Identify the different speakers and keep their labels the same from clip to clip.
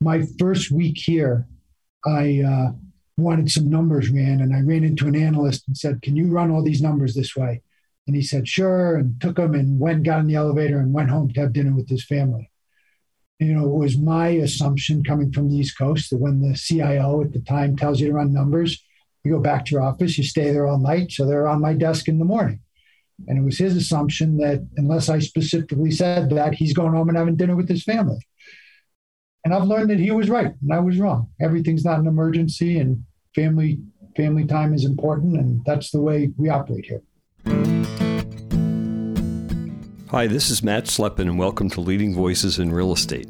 Speaker 1: my first week here, I uh, wanted some numbers ran, and I ran into an analyst and said, "Can you run all these numbers this way?" And he said, "Sure," and took them and went, got in the elevator, and went home to have dinner with his family. You know, it was my assumption coming from the East Coast that when the CIO at the time tells you to run numbers, you go back to your office, you stay there all night, so they're on my desk in the morning. And it was his assumption that unless I specifically said that, he's going home and having dinner with his family. And I've learned that he was right and I was wrong. Everything's not an emergency and family family time is important and that's the way we operate here.
Speaker 2: Hi, this is Matt Slepin and welcome to Leading Voices in Real Estate.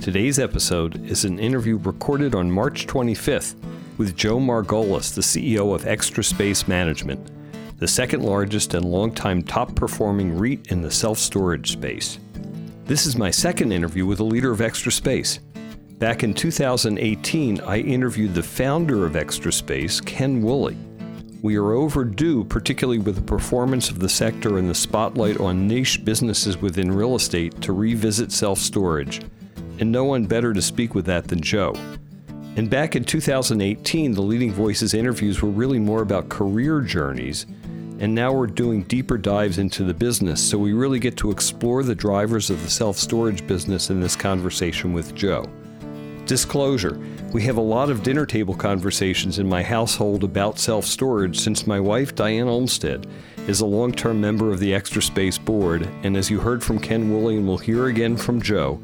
Speaker 2: Today's episode is an interview recorded on March 25th with Joe Margolis, the CEO of Extra Space Management, the second largest and longtime top performing REIT in the self storage space. This is my second interview with a leader of Extra Space. Back in 2018, I interviewed the founder of Extra Space, Ken Woolley. We are overdue, particularly with the performance of the sector and the spotlight on niche businesses within real estate, to revisit self storage. And no one better to speak with that than Joe. And back in 2018, the Leading Voices interviews were really more about career journeys. And now we're doing deeper dives into the business, so we really get to explore the drivers of the self storage business in this conversation with Joe. Disclosure We have a lot of dinner table conversations in my household about self storage since my wife, Diane Olmstead, is a long term member of the Extra Space Board, and as you heard from Ken Woolley and will hear again from Joe,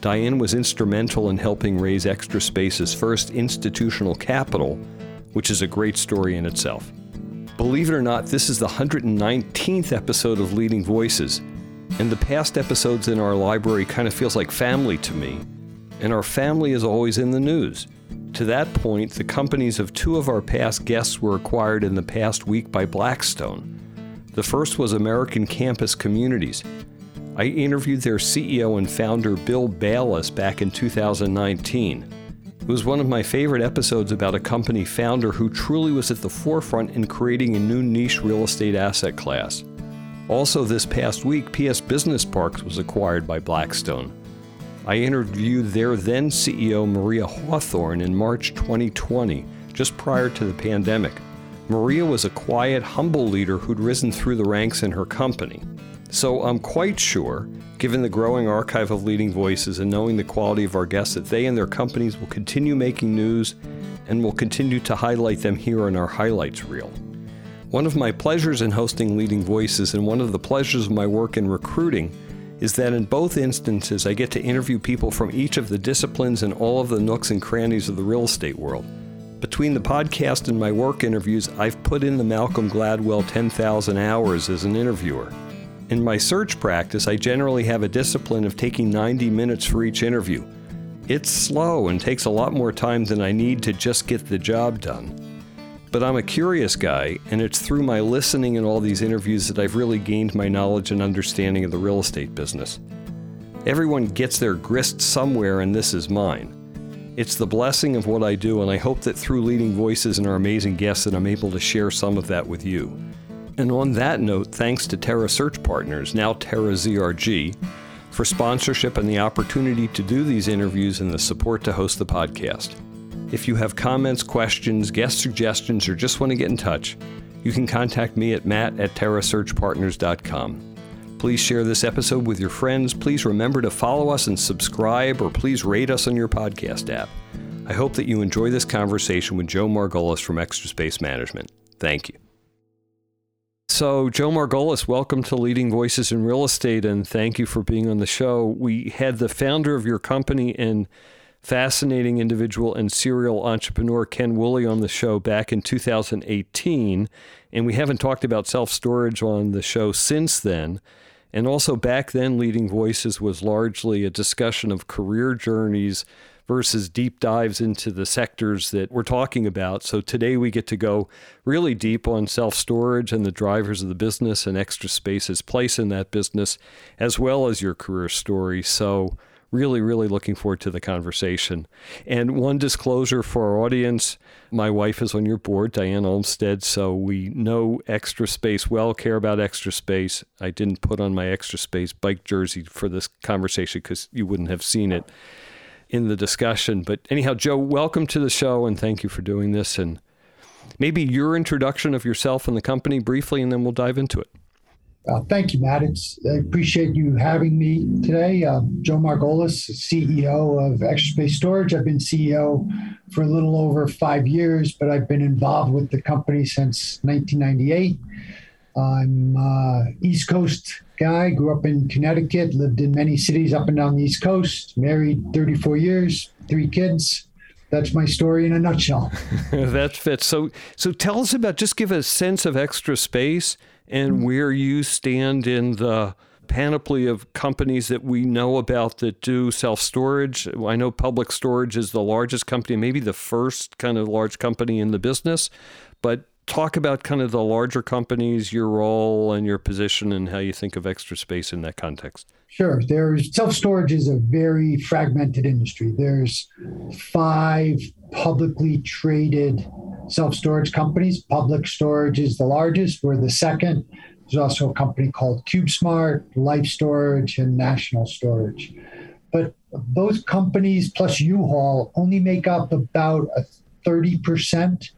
Speaker 2: Diane was instrumental in helping raise Extra Space's first institutional capital, which is a great story in itself. Believe it or not, this is the 119th episode of Leading Voices, and the past episodes in our library kind of feels like family to me and our family is always in the news. To that point, the companies of two of our past guests were acquired in the past week by Blackstone. The first was American Campus Communities. I interviewed their CEO and founder, Bill Bayless, back in 2019. It was one of my favorite episodes about a company founder who truly was at the forefront in creating a new niche real estate asset class. Also, this past week, PS Business Parks was acquired by Blackstone. I interviewed their then CEO, Maria Hawthorne, in March 2020, just prior to the pandemic. Maria was a quiet, humble leader who'd risen through the ranks in her company. So I'm quite sure, given the growing archive of leading voices and knowing the quality of our guests, that they and their companies will continue making news and will continue to highlight them here in our highlights reel. One of my pleasures in hosting Leading Voices and one of the pleasures of my work in recruiting is that in both instances, I get to interview people from each of the disciplines and all of the nooks and crannies of the real estate world. Between the podcast and my work interviews, I've put in the Malcolm Gladwell 10,000 hours as an interviewer. In my search practice, I generally have a discipline of taking 90 minutes for each interview. It's slow and takes a lot more time than I need to just get the job done. But I'm a curious guy, and it's through my listening and all these interviews that I've really gained my knowledge and understanding of the real estate business. Everyone gets their grist somewhere, and this is mine. It's the blessing of what I do, and I hope that through leading voices and our amazing guests that I'm able to share some of that with you. And on that note, thanks to Terra Search Partners, now Terra ZRG, for sponsorship and the opportunity to do these interviews and the support to host the podcast. If you have comments, questions, guest suggestions, or just want to get in touch, you can contact me at matt at terrasearchpartners.com. Please share this episode with your friends. Please remember to follow us and subscribe, or please rate us on your podcast app. I hope that you enjoy this conversation with Joe Margolis from Extra Space Management. Thank you. So, Joe Margolis, welcome to Leading Voices in Real Estate, and thank you for being on the show. We had the founder of your company in fascinating individual and serial entrepreneur Ken Woolley on the show back in 2018. And we haven't talked about self storage on the show since then. And also, back then, Leading Voices was largely a discussion of career journeys versus deep dives into the sectors that we're talking about. So today we get to go really deep on self storage and the drivers of the business and extra space's place in that business, as well as your career story. So really, really looking forward to the conversation. And one disclosure for our audience my wife is on your board, Diane Olmstead, so we know Extra Space well, care about Extra Space. I didn't put on my Extra Space bike jersey for this conversation because you wouldn't have seen it. in the discussion. But anyhow, Joe, welcome to the show and thank you for doing this. And maybe your introduction of yourself and the company briefly, and then we'll dive into it.
Speaker 1: Uh, thank you, Matt. It's, I appreciate you having me today. Uh, Joe Margolis, CEO of Extra Space Storage. I've been CEO for a little over five years, but I've been involved with the company since 1998. I'm uh, East Coast guy, grew up in Connecticut, lived in many cities up and down the East Coast, married 34 years, three kids. That's my story in a nutshell.
Speaker 2: that fits. So, so tell us about. Just give a sense of extra space and mm-hmm. where you stand in the panoply of companies that we know about that do self storage. I know Public Storage is the largest company, maybe the first kind of large company in the business, but talk about kind of the larger companies, your role and your position, and how you think of extra space in that context.
Speaker 1: Sure. There's self storage is a very fragmented industry. There's five publicly traded self storage companies. Public Storage is the largest. We're the second. There's also a company called CubeSmart, Life Storage, and National Storage. But those companies plus U-Haul only make up about a 30%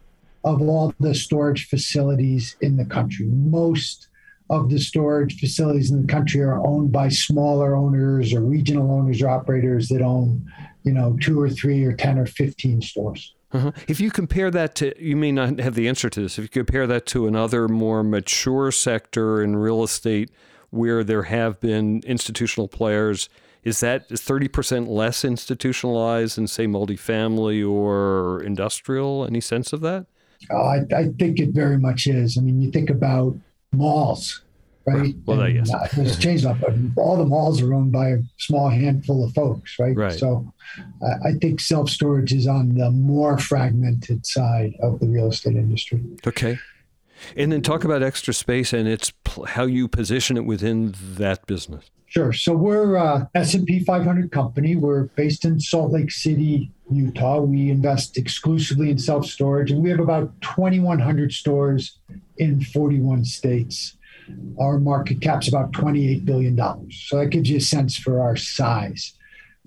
Speaker 1: of all the storage facilities in the country. Most of the storage facilities in the country are owned by smaller owners or regional owners or operators that own, you know, two or three or 10 or 15 stores.
Speaker 2: Uh-huh. If you compare that to, you may not have the answer to this, if you compare that to another more mature sector in real estate where there have been institutional players, is that 30% less institutionalized than, say, multifamily or industrial? Any sense of that?
Speaker 1: Oh, I, I, think it very much is. I mean, you think about malls, right?
Speaker 2: Well, and, yes.
Speaker 1: Uh, it's changed up, but all the malls are owned by a small handful of folks, right?
Speaker 2: Right.
Speaker 1: So uh, I think self storage is on the more fragmented side of the real estate industry.
Speaker 2: Okay. And then talk about extra space and it's how you position it within that business.
Speaker 1: Sure. So we're a S&P 500 company. We're based in Salt Lake City, Utah. We invest exclusively in self-storage, and we have about 2,100 stores in 41 states. Our market cap's about $28 billion. So that gives you a sense for our size.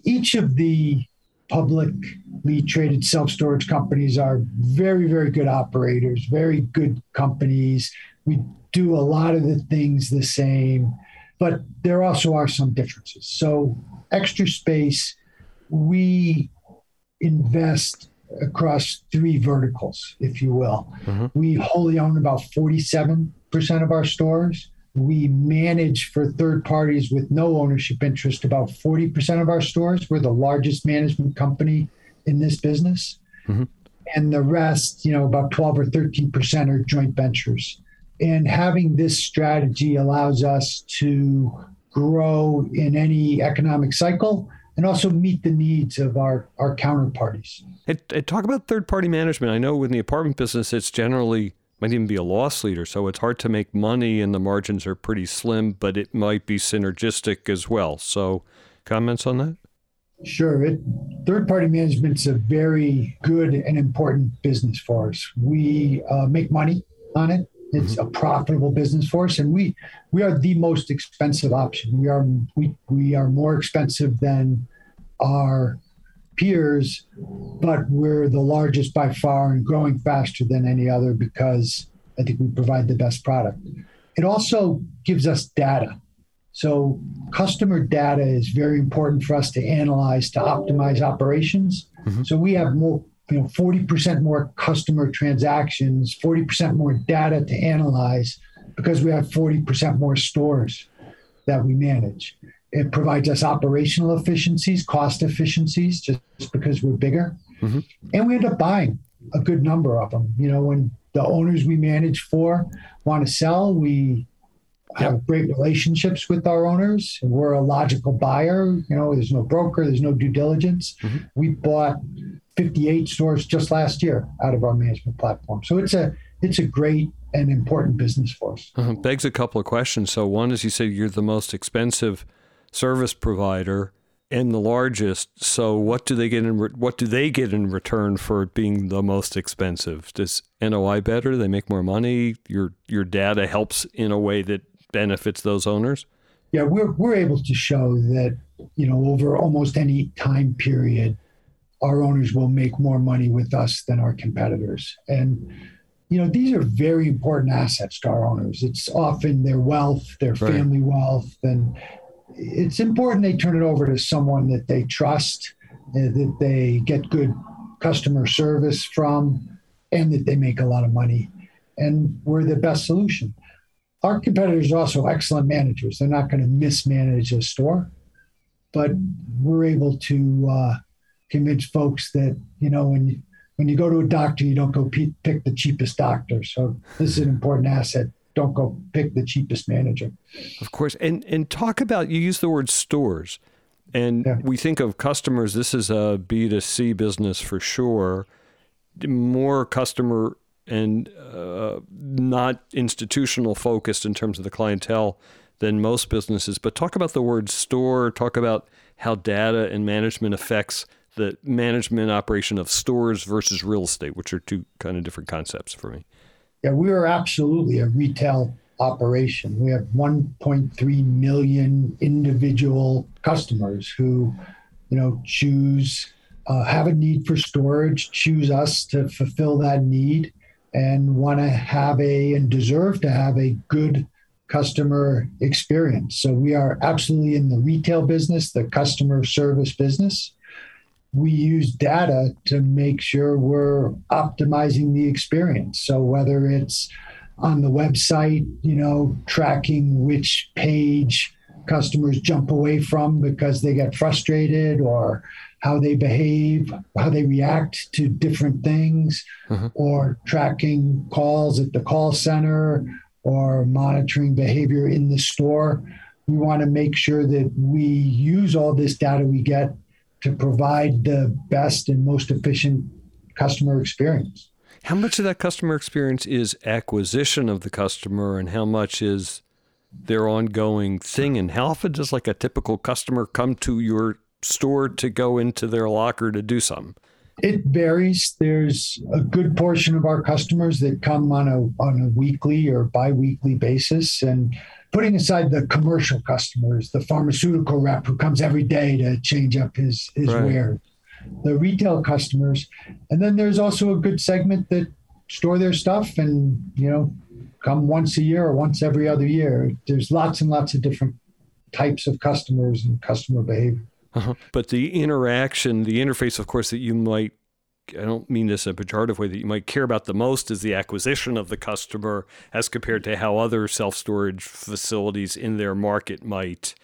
Speaker 1: Each of the publicly traded self-storage companies are very, very good operators, very good companies. We do a lot of the things the same but there also are some differences. So, extra space, we invest across three verticals, if you will. Mm-hmm. We wholly own about 47% of our stores. We manage for third parties with no ownership interest about 40% of our stores. We're the largest management company in this business. Mm-hmm. And the rest, you know, about 12 or 13% are joint ventures. And having this strategy allows us to grow in any economic cycle and also meet the needs of our, our counterparties.
Speaker 2: And, and talk about third party management. I know in the apartment business, it's generally might even be a loss leader, so it's hard to make money and the margins are pretty slim, but it might be synergistic as well. So, comments on that?
Speaker 1: Sure. third party management is a very good and important business for us. We uh, make money on it. It's mm-hmm. a profitable business for us, and we we are the most expensive option. We are we we are more expensive than our peers, but we're the largest by far and growing faster than any other because I think we provide the best product. It also gives us data. So customer data is very important for us to analyze to optimize operations. Mm-hmm. So we have more you know 40% more customer transactions 40% more data to analyze because we have 40% more stores that we manage. It provides us operational efficiencies cost efficiencies just because we're bigger. Mm-hmm. and we end up buying a good number of them. You know when the owners we manage for want to sell we have great relationships with our owners. We're a logical buyer. You know there's no broker there's no due diligence. Mm-hmm. we bought 58 stores just last year out of our management platform. So it's a it's a great and important business for us.
Speaker 2: Uh, begs a couple of questions. So one is you say you're the most expensive service provider and the largest. So what do they get in re- what do they get in return for being the most expensive? Does NOI better? They make more money? Your your data helps in a way that benefits those owners.
Speaker 1: Yeah, we're we're able to show that you know over almost any time period, our owners will make more money with us than our competitors, and you know these are very important assets to our owners. It's often their wealth, their right. family wealth, and it's important they turn it over to someone that they trust, uh, that they get good customer service from, and that they make a lot of money. And we're the best solution. Our competitors are also excellent managers. They're not going to mismanage a store, but we're able to uh, convince folks that you know when you, when you go to a doctor, you don't go pick the cheapest doctor. So this is an important asset. Don't go pick the cheapest manager.
Speaker 2: Of course, and and talk about you use the word stores, and yeah. we think of customers. This is a B two C business for sure. More customer and uh, not institutional focused in terms of the clientele than most businesses. But talk about the word store, talk about how data and management affects the management operation of stores versus real estate, which are two kind of different concepts for me.
Speaker 1: Yeah, we are absolutely a retail operation. We have 1.3 million individual customers who, you know, choose, uh, have a need for storage, choose us to fulfill that need and want to have a and deserve to have a good customer experience. So we are absolutely in the retail business, the customer service business. We use data to make sure we're optimizing the experience. So whether it's on the website, you know, tracking which page customers jump away from because they get frustrated or how they behave, how they react to different things, mm-hmm. or tracking calls at the call center or monitoring behavior in the store. We want to make sure that we use all this data we get to provide the best and most efficient customer experience.
Speaker 2: How much of that customer experience is acquisition of the customer and how much is their ongoing thing? And how often does like a typical customer come to your store to go into their locker to do something?
Speaker 1: It varies. There's a good portion of our customers that come on a on a weekly or biweekly basis, and putting aside the commercial customers, the pharmaceutical rep who comes every day to change up his his right. wares, the retail customers, and then there's also a good segment that store their stuff and you know come once a year or once every other year. There's lots and lots of different types of customers and customer behavior.
Speaker 2: Uh-huh. But the interaction, the interface, of course, that you might, I don't mean this in a pejorative way, that you might care about the most is the acquisition of the customer as compared to how other self storage facilities in their market might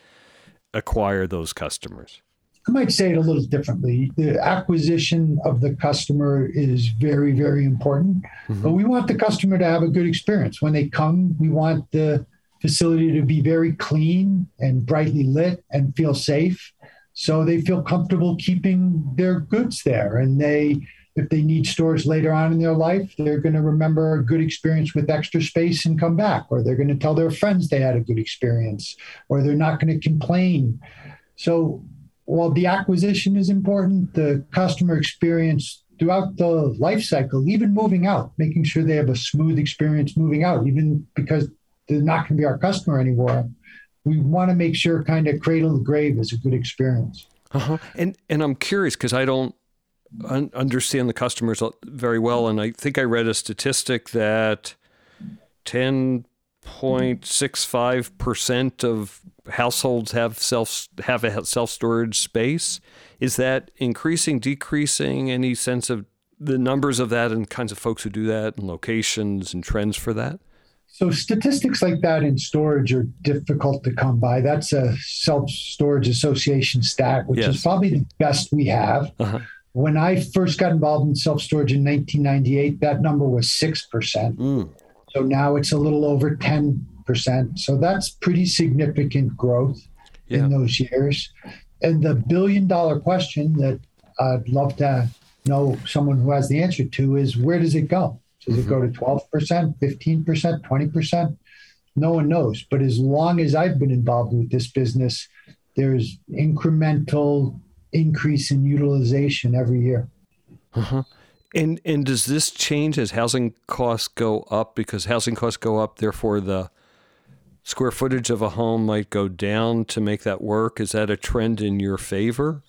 Speaker 2: acquire those customers.
Speaker 1: I might say it a little differently. The acquisition of the customer is very, very important, mm-hmm. but we want the customer to have a good experience. When they come, we want the facility to be very clean and brightly lit and feel safe so they feel comfortable keeping their goods there. And they if they need stores later on in their life they're going to remember a good experience with extra space and come back. Or they're going to tell their friends they had a good experience. Or they're not going to complain. So while the acquisition is important the customer experience throughout the life cycle even moving out making sure they have a smooth experience moving out even because they're not going to be our customer anymore we want to make sure kind of cradle to grave is a good experience.
Speaker 2: Uh-huh. And and I'm curious because I don't un- understand the customers very well, and I think I read a statistic that ten point six five percent of households have self have a self storage space. Is that increasing, decreasing? Any sense of the numbers of that and kinds of folks who do that, and locations and trends for that?
Speaker 1: So statistics like that in storage are difficult to come by. That's a self storage association stat, which yes. is probably the best we have. Uh-huh. When I first got involved in self storage in 1998, that number was 6%. Mm. So now it's a little over 10%. So that's pretty significant growth yeah. in those years. And the billion dollar question that I'd love to know someone who has the answer to is where does it go? Does mm-hmm. it go to 12%, 15%, 20%? No one knows. But as long as I've been involved with this business, there's incremental increase in utilization every year.
Speaker 2: Uh-huh. And and does this change as housing costs go up because housing costs go up, therefore the square footage of a home might go down to make that work. Is that a trend in your favor?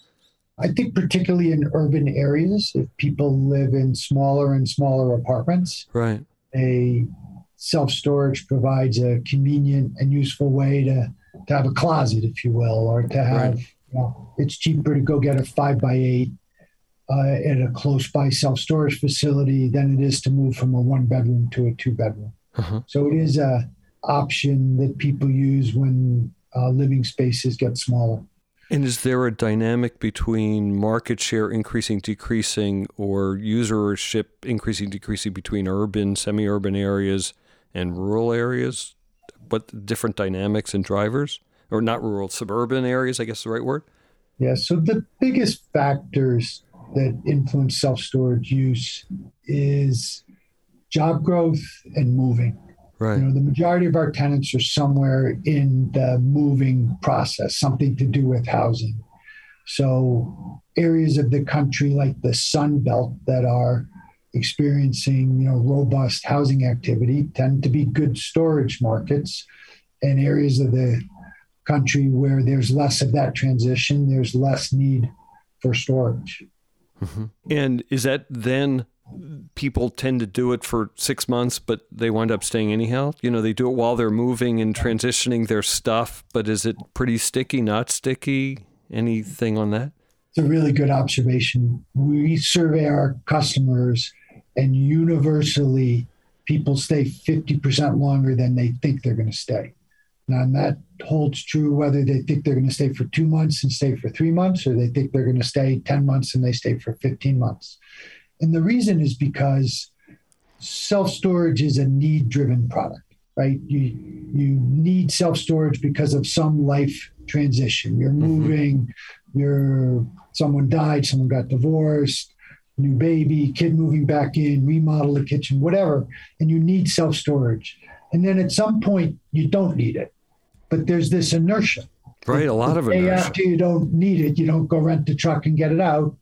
Speaker 1: I think particularly in urban areas, if people live in smaller and smaller apartments,
Speaker 2: right,
Speaker 1: a self storage provides a convenient and useful way to to have a closet, if you will, or to have. Right. You know, it's cheaper to go get a five by eight uh, at a close by self storage facility than it is to move from a one bedroom to a two bedroom. Uh-huh. So it is a option that people use when uh, living spaces get smaller.
Speaker 2: And is there a dynamic between market share increasing, decreasing, or usership increasing, decreasing between urban, semi urban areas and rural areas? What different dynamics and drivers? Or not rural, suburban areas, I guess is the right word?
Speaker 1: Yeah, so the biggest factors that influence self storage use is job growth and moving.
Speaker 2: Right.
Speaker 1: You know, the majority of our tenants are somewhere in the moving process, something to do with housing. So areas of the country like the Sun Belt that are experiencing, you know, robust housing activity tend to be good storage markets. And areas of the country where there's less of that transition, there's less need for storage.
Speaker 2: Mm-hmm. And is that then people tend to do it for six months, but they wind up staying anyhow? You know, they do it while they're moving and transitioning their stuff, but is it pretty sticky, not sticky? Anything on that?
Speaker 1: It's a really good observation. We survey our customers, and universally, people stay 50% longer than they think they're going to stay. And that holds true whether they think they're going to stay for two months and stay for three months, or they think they're going to stay 10 months and they stay for 15 months. And the reason is because self storage is a need driven product, right? You, you need self storage because of some life transition. You're mm-hmm. moving, you're, someone died, someone got divorced, new baby, kid moving back in, remodel the kitchen, whatever, and you need self storage. And then at some point, you don't need it. But there's this inertia.
Speaker 2: Right, a lot
Speaker 1: the
Speaker 2: of inertia.
Speaker 1: After you don't need it, you don't go rent the truck and get it out.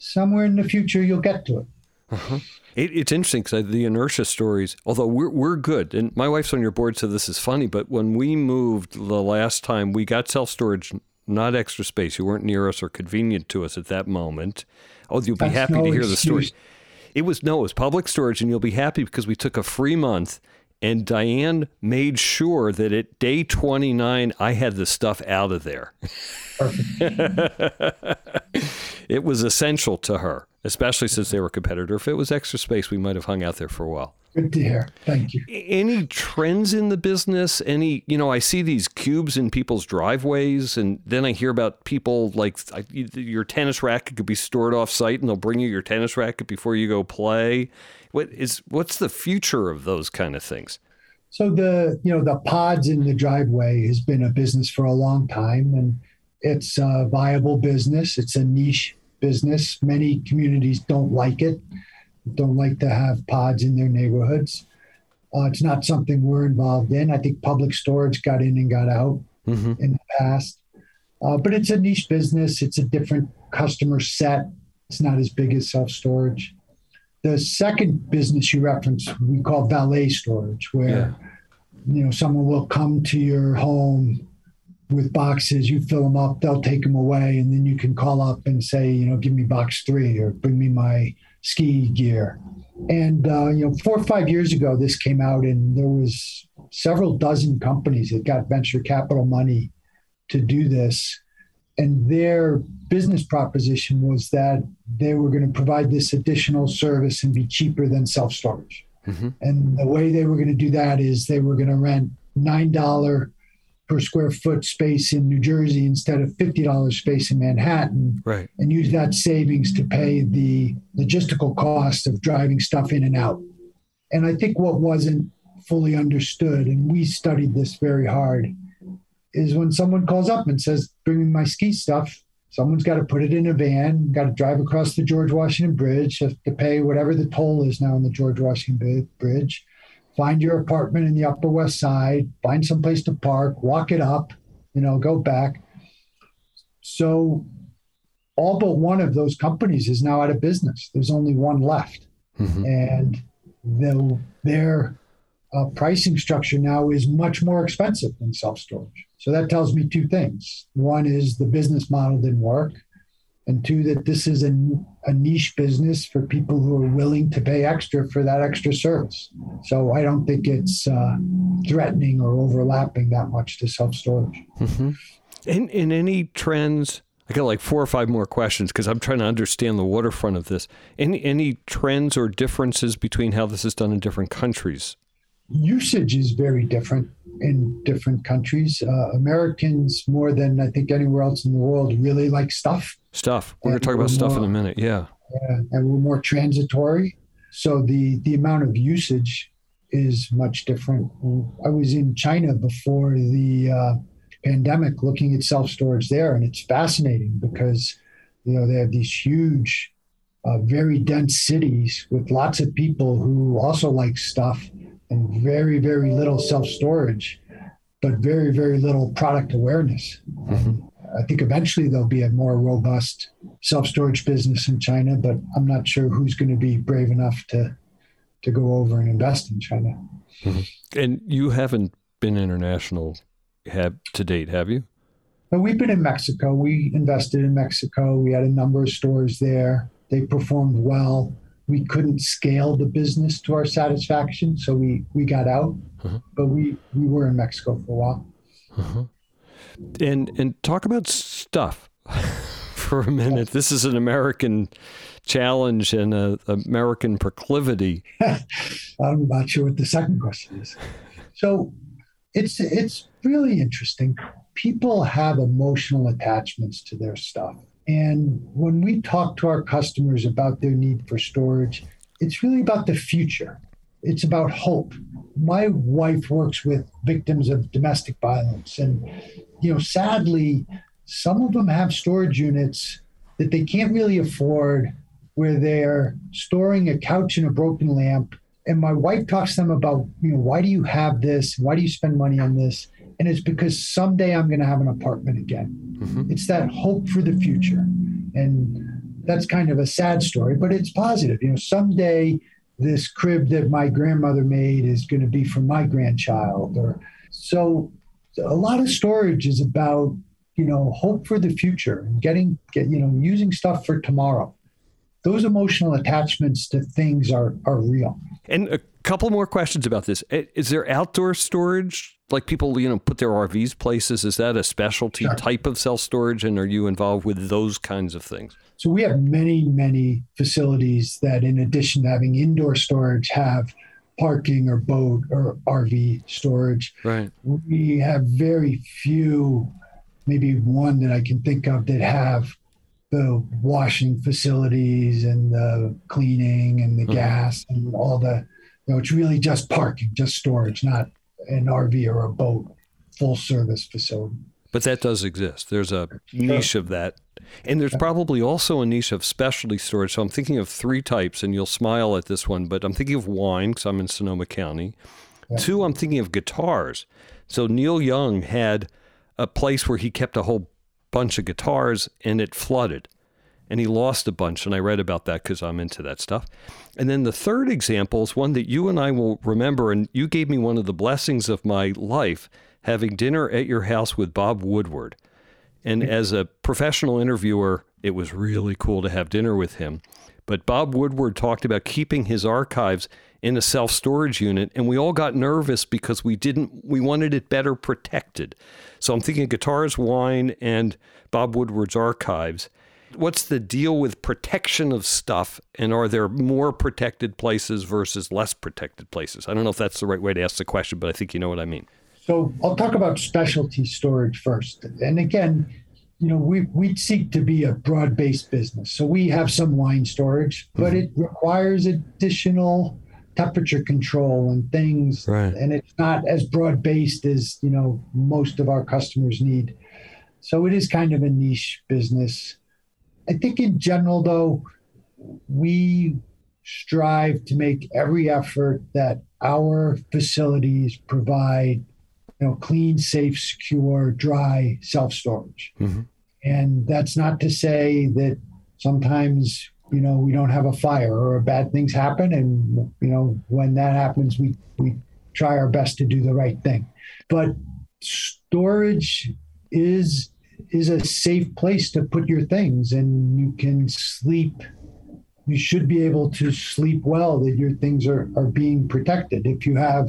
Speaker 1: Somewhere in the future, you'll get to it.
Speaker 2: Uh-huh. It, it's interesting because the inertia stories, although we're, we're good, and my wife's on your board, so this is funny, but when we moved the last time, we got self storage, not extra space. You weren't near us or convenient to us at that moment. Oh, you'll be That's happy no to hear excuse. the story. It was no, it was public storage, and you'll be happy because we took a free month and Diane made sure that at day 29, I had the stuff out of there. it was essential to her, especially since they were a competitor. If it was extra space, we might have hung out there for a while.
Speaker 1: Good to hear. Thank you.
Speaker 2: Any trends in the business? Any, you know, I see these cubes in people's driveways, and then I hear about people like your tennis racket could be stored off site, and they'll bring you your tennis racket before you go play. What is what's the future of those kind of things?
Speaker 1: So the you know the pods in the driveway has been a business for a long time, and it's a viable business. It's a niche business. Many communities don't like it don't like to have pods in their neighborhoods. Uh, it's not something we're involved in. I think public storage got in and got out mm-hmm. in the past. Uh, but it's a niche business. It's a different customer set. It's not as big as self storage. The second business you referenced, we call valet storage, where yeah. you know someone will come to your home with boxes. You fill them up, they'll take them away, and then you can call up and say, you know, give me box three or bring me my ski gear. And uh, you know, four or five years ago, this came out, and there was several dozen companies that got venture capital money to do this. And their business proposition was that they were going to provide this additional service and be cheaper than self storage. Mm-hmm. And the way they were going to do that is they were going to rent nine dollar per square foot space in New Jersey instead of $50 space in Manhattan.
Speaker 2: Right.
Speaker 1: And use that savings to pay the logistical cost of driving stuff in and out. And I think what wasn't fully understood, and we studied this very hard, is when someone calls up and says, Bring me my ski stuff, someone's got to put it in a van, got to drive across the George Washington Bridge, have to pay whatever the toll is now on the George Washington Bridge find your apartment in the Upper West Side, find some place to park, walk it up, you know, go back. So all but one of those companies is now out of business. There's only one left. Mm-hmm. And their uh, pricing structure now is much more expensive than self storage. So that tells me two things. One is the business model didn't work, and two, that this is a, a niche business for people who are willing to pay extra for that extra service. So I don't think it's uh, threatening or overlapping that much to self storage.
Speaker 2: Mm-hmm. In, in any trends, I got like four or five more questions because I'm trying to understand the waterfront of this. Any any trends or differences between how this is done in different countries?
Speaker 1: Usage is very different in different countries. Uh, Americans, more than I think anywhere else in the world, really like stuff.
Speaker 2: Stuff. We're going to talk about stuff more, in a minute. Yeah.
Speaker 1: yeah. And we're more transitory. So the, the amount of usage is much different. I was in China before the uh, pandemic looking at self storage there, and it's fascinating because you know they have these huge, uh, very dense cities with lots of people who also like stuff and very, very little self storage, but very, very little product awareness. Mm-hmm. I think eventually there'll be a more robust self storage business in China, but I'm not sure who's going to be brave enough to to go over and invest in China.
Speaker 2: Mm-hmm. And you haven't been international have to date, have you?
Speaker 1: But we've been in Mexico. We invested in Mexico. We had a number of stores there. They performed well we couldn't scale the business to our satisfaction, so we we got out. Uh-huh. But we we were in Mexico for a while.
Speaker 2: Uh-huh. And and talk about stuff for a minute. This is an American challenge and an American proclivity.
Speaker 1: I'm not sure what the second question is. So it's it's really interesting. People have emotional attachments to their stuff. And when we talk to our customers about their need for storage, it's really about the future. It's about hope. My wife works with victims of domestic violence. And, you know, sadly, some of them have storage units that they can't really afford where they're storing a couch and a broken lamp. And my wife talks to them about, you know, why do you have this? Why do you spend money on this? And it's because someday I'm going to have an apartment again. Mm-hmm. It's that hope for the future. And that's kind of a sad story, but it's positive. You know, someday this crib that my grandmother made is going to be for my grandchild. Or so a lot of storage is about, you know, hope for the future and getting, get, you know, using stuff for tomorrow. Those emotional attachments to things are, are real.
Speaker 2: And a couple more questions about this. Is there outdoor storage like people, you know, put their RVs places. Is that a specialty sure. type of self storage? And are you involved with those kinds of things?
Speaker 1: So we have many, many facilities that, in addition to having indoor storage, have parking or boat or RV storage.
Speaker 2: Right.
Speaker 1: We have very few, maybe one that I can think of that have the washing facilities and the cleaning and the mm-hmm. gas and all the, know, it's really just parking, just storage, not an RV or a boat full service facility.
Speaker 2: But that does exist. There's a niche of that. And there's probably also a niche of specialty storage. So I'm thinking of three types, and you'll smile at this one, but I'm thinking of wine because I'm in Sonoma County. Yeah. Two, I'm thinking of guitars. So Neil Young had a place where he kept a whole bunch of guitars and it flooded and he lost a bunch. And I read about that because I'm into that stuff. And then the third example is one that you and I will remember. And you gave me one of the blessings of my life having dinner at your house with Bob Woodward. And as a professional interviewer, it was really cool to have dinner with him. But Bob Woodward talked about keeping his archives in a self storage unit, and we all got nervous because we didn't, we wanted it better protected. So I'm thinking guitars, wine, and Bob Woodward's archives. What's the deal with protection of stuff? And are there more protected places versus less protected places? I don't know if that's the right way to ask the question, but I think you know what I mean.
Speaker 1: So I'll talk about specialty storage first. And again, you know, we we seek to be a broad-based business. So we have some wine storage, but it mm-hmm. requires additional temperature control and things.
Speaker 2: Right.
Speaker 1: And it's not as broad-based as, you know, most of our customers need. So it is kind of a niche business. I think in general, though, we strive to make every effort that our facilities provide, you know, clean, safe, secure, dry self storage. Mm-hmm. And that's not to say that sometimes you know we don't have a fire or bad things happen, and you know when that happens, we we try our best to do the right thing. But storage is is a safe place to put your things and you can sleep you should be able to sleep well that your things are, are being protected. If you have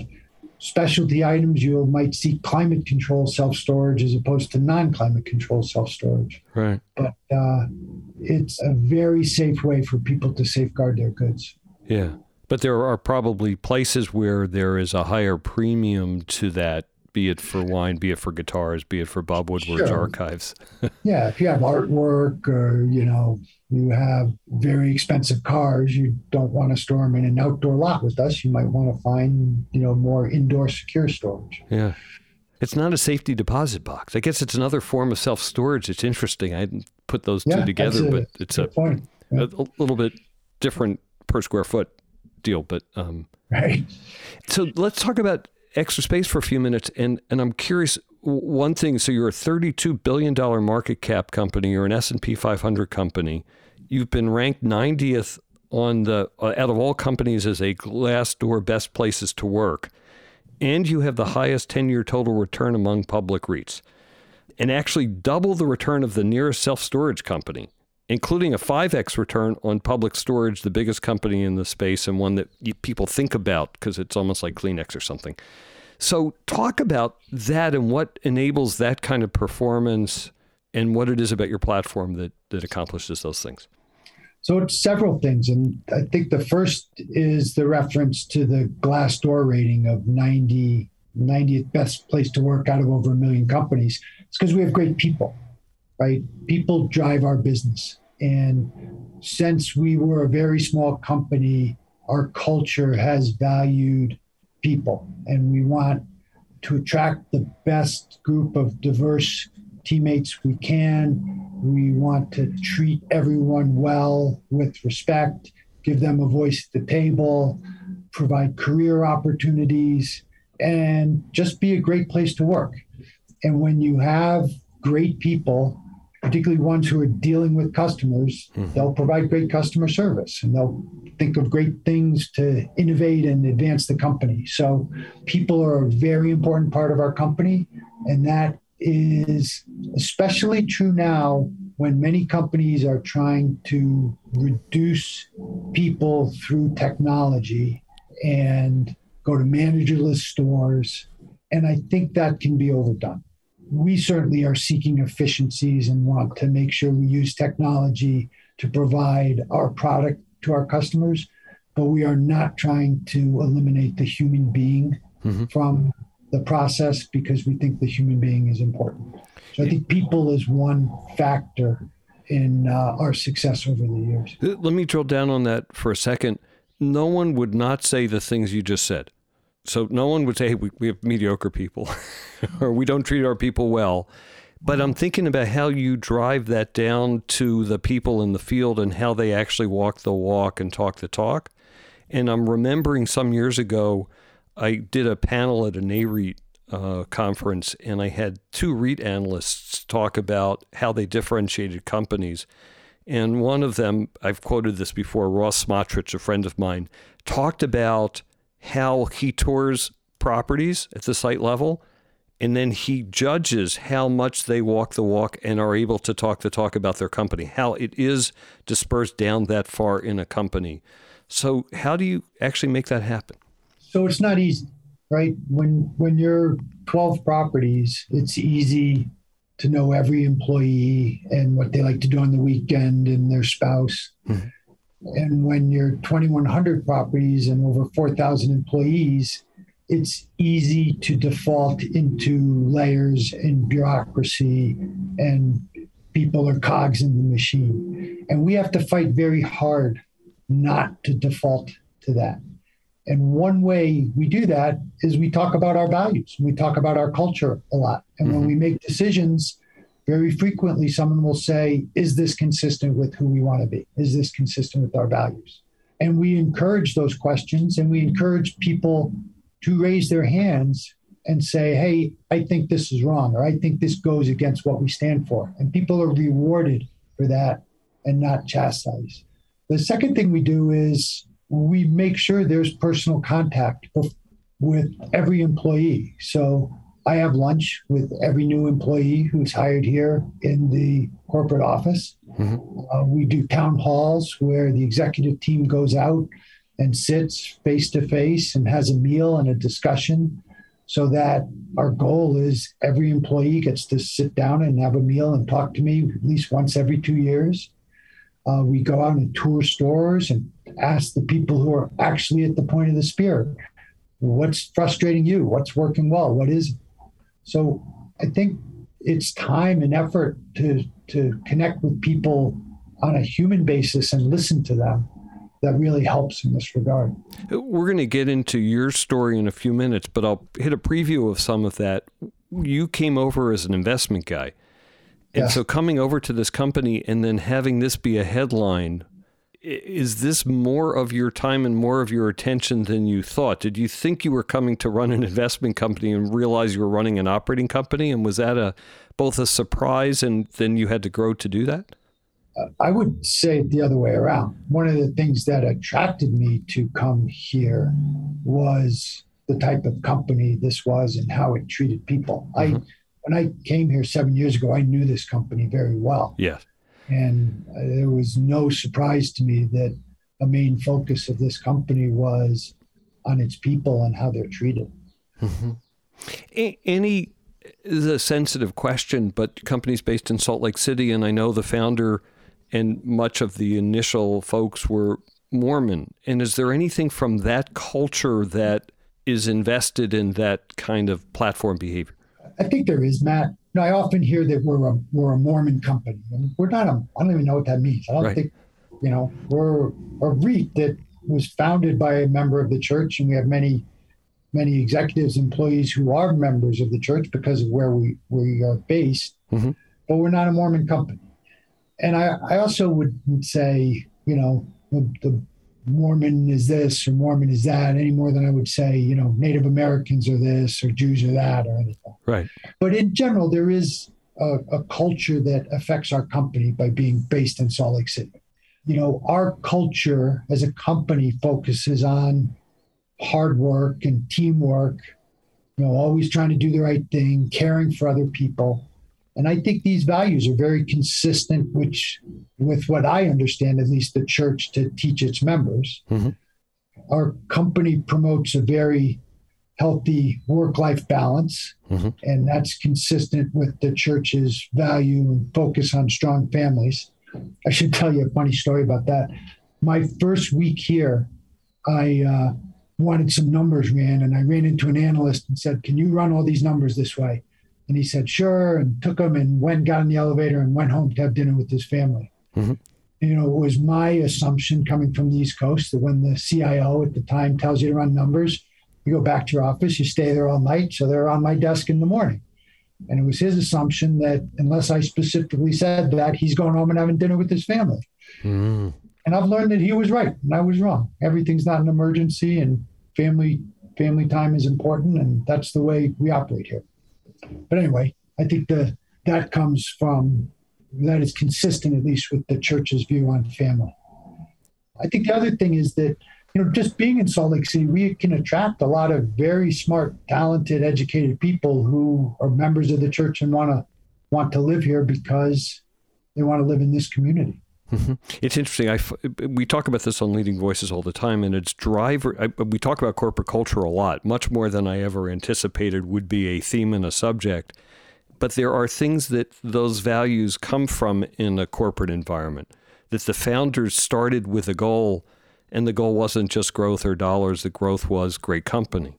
Speaker 1: specialty items you might see climate control self-storage as opposed to non-climate control self-storage.
Speaker 2: Right.
Speaker 1: But uh, it's a very safe way for people to safeguard their goods.
Speaker 2: Yeah. But there are probably places where there is a higher premium to that be it for wine, be it for guitars, be it for Bob Woodward's sure. archives.
Speaker 1: yeah, if you have artwork or you know you have very expensive cars, you don't want to store them in an outdoor lot with us. You might want to find you know more indoor secure storage.
Speaker 2: Yeah. It's not a safety deposit box. I guess it's another form of self storage. It's interesting. I didn't put those yeah, two together, a, but it's a, yeah. a, little bit different per square foot deal. But um,
Speaker 1: right.
Speaker 2: So let's talk about extra space for a few minutes, and and I'm curious. One thing, so you're a 32 billion dollar market cap company. You're an S&P 500 company. You've been ranked 90th on the uh, out of all companies as a Glassdoor best places to work, and you have the highest 10-year total return among public REITs, and actually double the return of the nearest self-storage company including a 5x return on public storage, the biggest company in the space and one that people think about because it's almost like Kleenex or something. So, talk about that and what enables that kind of performance and what it is about your platform that, that accomplishes those things.
Speaker 1: So, it's several things. And I think the first is the reference to the Glassdoor rating of 90, 90th best place to work out of over a million companies. It's because we have great people, right? People drive our business. And since we were a very small company, our culture has valued people, and we want to attract the best group of diverse teammates we can. We want to treat everyone well with respect, give them a voice at the table, provide career opportunities, and just be a great place to work. And when you have great people particularly ones who are dealing with customers, mm-hmm. they'll provide great customer service and they'll think of great things to innovate and advance the company. So, people are a very important part of our company. And that is especially true now when many companies are trying to reduce people through technology and go to managerless stores. And I think that can be overdone we certainly are seeking efficiencies and want to make sure we use technology to provide our product to our customers, but we are not trying to eliminate the human being mm-hmm. from the process because we think the human being is important. So I think people is one factor in uh, our success over the years.
Speaker 2: Let me drill down on that for a second. No one would not say the things you just said. So no one would say, hey, we, we have mediocre people or we don't treat our people well. But I'm thinking about how you drive that down to the people in the field and how they actually walk the walk and talk the talk. And I'm remembering some years ago, I did a panel at a NAREIT uh, conference, and I had two REIT analysts talk about how they differentiated companies. And one of them, I've quoted this before, Ross Smotrich, a friend of mine, talked about how he tours properties at the site level and then he judges how much they walk the walk and are able to talk the talk about their company, how it is dispersed down that far in a company. So, how do you actually make that happen?
Speaker 1: So it's not easy, right? When when you're 12 properties, it's easy to know every employee and what they like to do on the weekend and their spouse. Mm-hmm. And when you're 2,100 properties and over 4,000 employees, it's easy to default into layers and bureaucracy and people are cogs in the machine. And we have to fight very hard not to default to that. And one way we do that is we talk about our values. We talk about our culture a lot. And mm-hmm. when we make decisions, very frequently someone will say, Is this consistent with who we want to be? Is this consistent with our values? And we encourage those questions and we encourage people to raise their hands and say, Hey, I think this is wrong, or I think this goes against what we stand for. And people are rewarded for that and not chastised. The second thing we do is we make sure there's personal contact with every employee. So I have lunch with every new employee who's hired here in the corporate office. Mm-hmm. Uh, we do town halls where the executive team goes out and sits face to face and has a meal and a discussion so that our goal is every employee gets to sit down and have a meal and talk to me at least once every two years. Uh, we go out and tour stores and ask the people who are actually at the point of the spear what's frustrating you? What's working well? What is so I think it's time and effort to to connect with people on a human basis and listen to them that really helps in this regard.
Speaker 2: We're going to get into your story in a few minutes, but I'll hit a preview of some of that. You came over as an investment guy. And so coming over to this company and then having this be a headline is this more of your time and more of your attention than you thought? Did you think you were coming to run an investment company and realize you were running an operating company? And was that a both a surprise and then you had to grow to do that?
Speaker 1: I would say it the other way around. One of the things that attracted me to come here was the type of company this was and how it treated people. Mm-hmm. I when I came here seven years ago, I knew this company very well.
Speaker 2: Yes.
Speaker 1: And uh, there was no surprise to me that a main focus of this company was on its people and how they're treated.
Speaker 2: Mm-hmm. Any is a sensitive question, but companies based in Salt Lake City, and I know the founder and much of the initial folks were Mormon. And is there anything from that culture that is invested in that kind of platform behavior?
Speaker 1: I think there is, Matt know, I often hear that we're a we're a Mormon company, we're not a. I don't even know what that means. I don't right. think, you know, we're a REIT that was founded by a member of the church, and we have many many executives, employees who are members of the church because of where we we are based. Mm-hmm. But we're not a Mormon company, and I I also would say, you know, the, the Mormon is this or Mormon is that any more than I would say, you know, Native Americans are this or Jews are that or anything.
Speaker 2: Right.
Speaker 1: But in general, there is a, a culture that affects our company by being based in Salt Lake City. You know, our culture as a company focuses on hard work and teamwork, you know, always trying to do the right thing, caring for other people. And I think these values are very consistent, which with what I understand, at least the church to teach its members. Mm-hmm. Our company promotes a very healthy work-life balance, mm-hmm. and that's consistent with the church's value and focus on strong families. I should tell you a funny story about that. My first week here, I uh, wanted some numbers ran, and I ran into an analyst and said, "Can you run all these numbers this way?" And he said, sure, and took him and went, got in the elevator and went home to have dinner with his family. Mm-hmm. You know, it was my assumption coming from the East Coast that when the CIO at the time tells you to run numbers, you go back to your office, you stay there all night. So they're on my desk in the morning. And it was his assumption that unless I specifically said that, he's going home and having dinner with his family. Mm-hmm. And I've learned that he was right and I was wrong. Everything's not an emergency and family family time is important and that's the way we operate here. But anyway, I think the that comes from that is consistent at least with the church's view on family. I think the other thing is that you know just being in Salt Lake City, we can attract a lot of very smart, talented, educated people who are members of the church and want to want to live here because they want to live in this community.
Speaker 2: Mm-hmm. It's interesting. I, we talk about this on Leading Voices all the time, and it's driver. I, we talk about corporate culture a lot, much more than I ever anticipated would be a theme and a subject. But there are things that those values come from in a corporate environment. That the founders started with a goal, and the goal wasn't just growth or dollars. The growth was great company,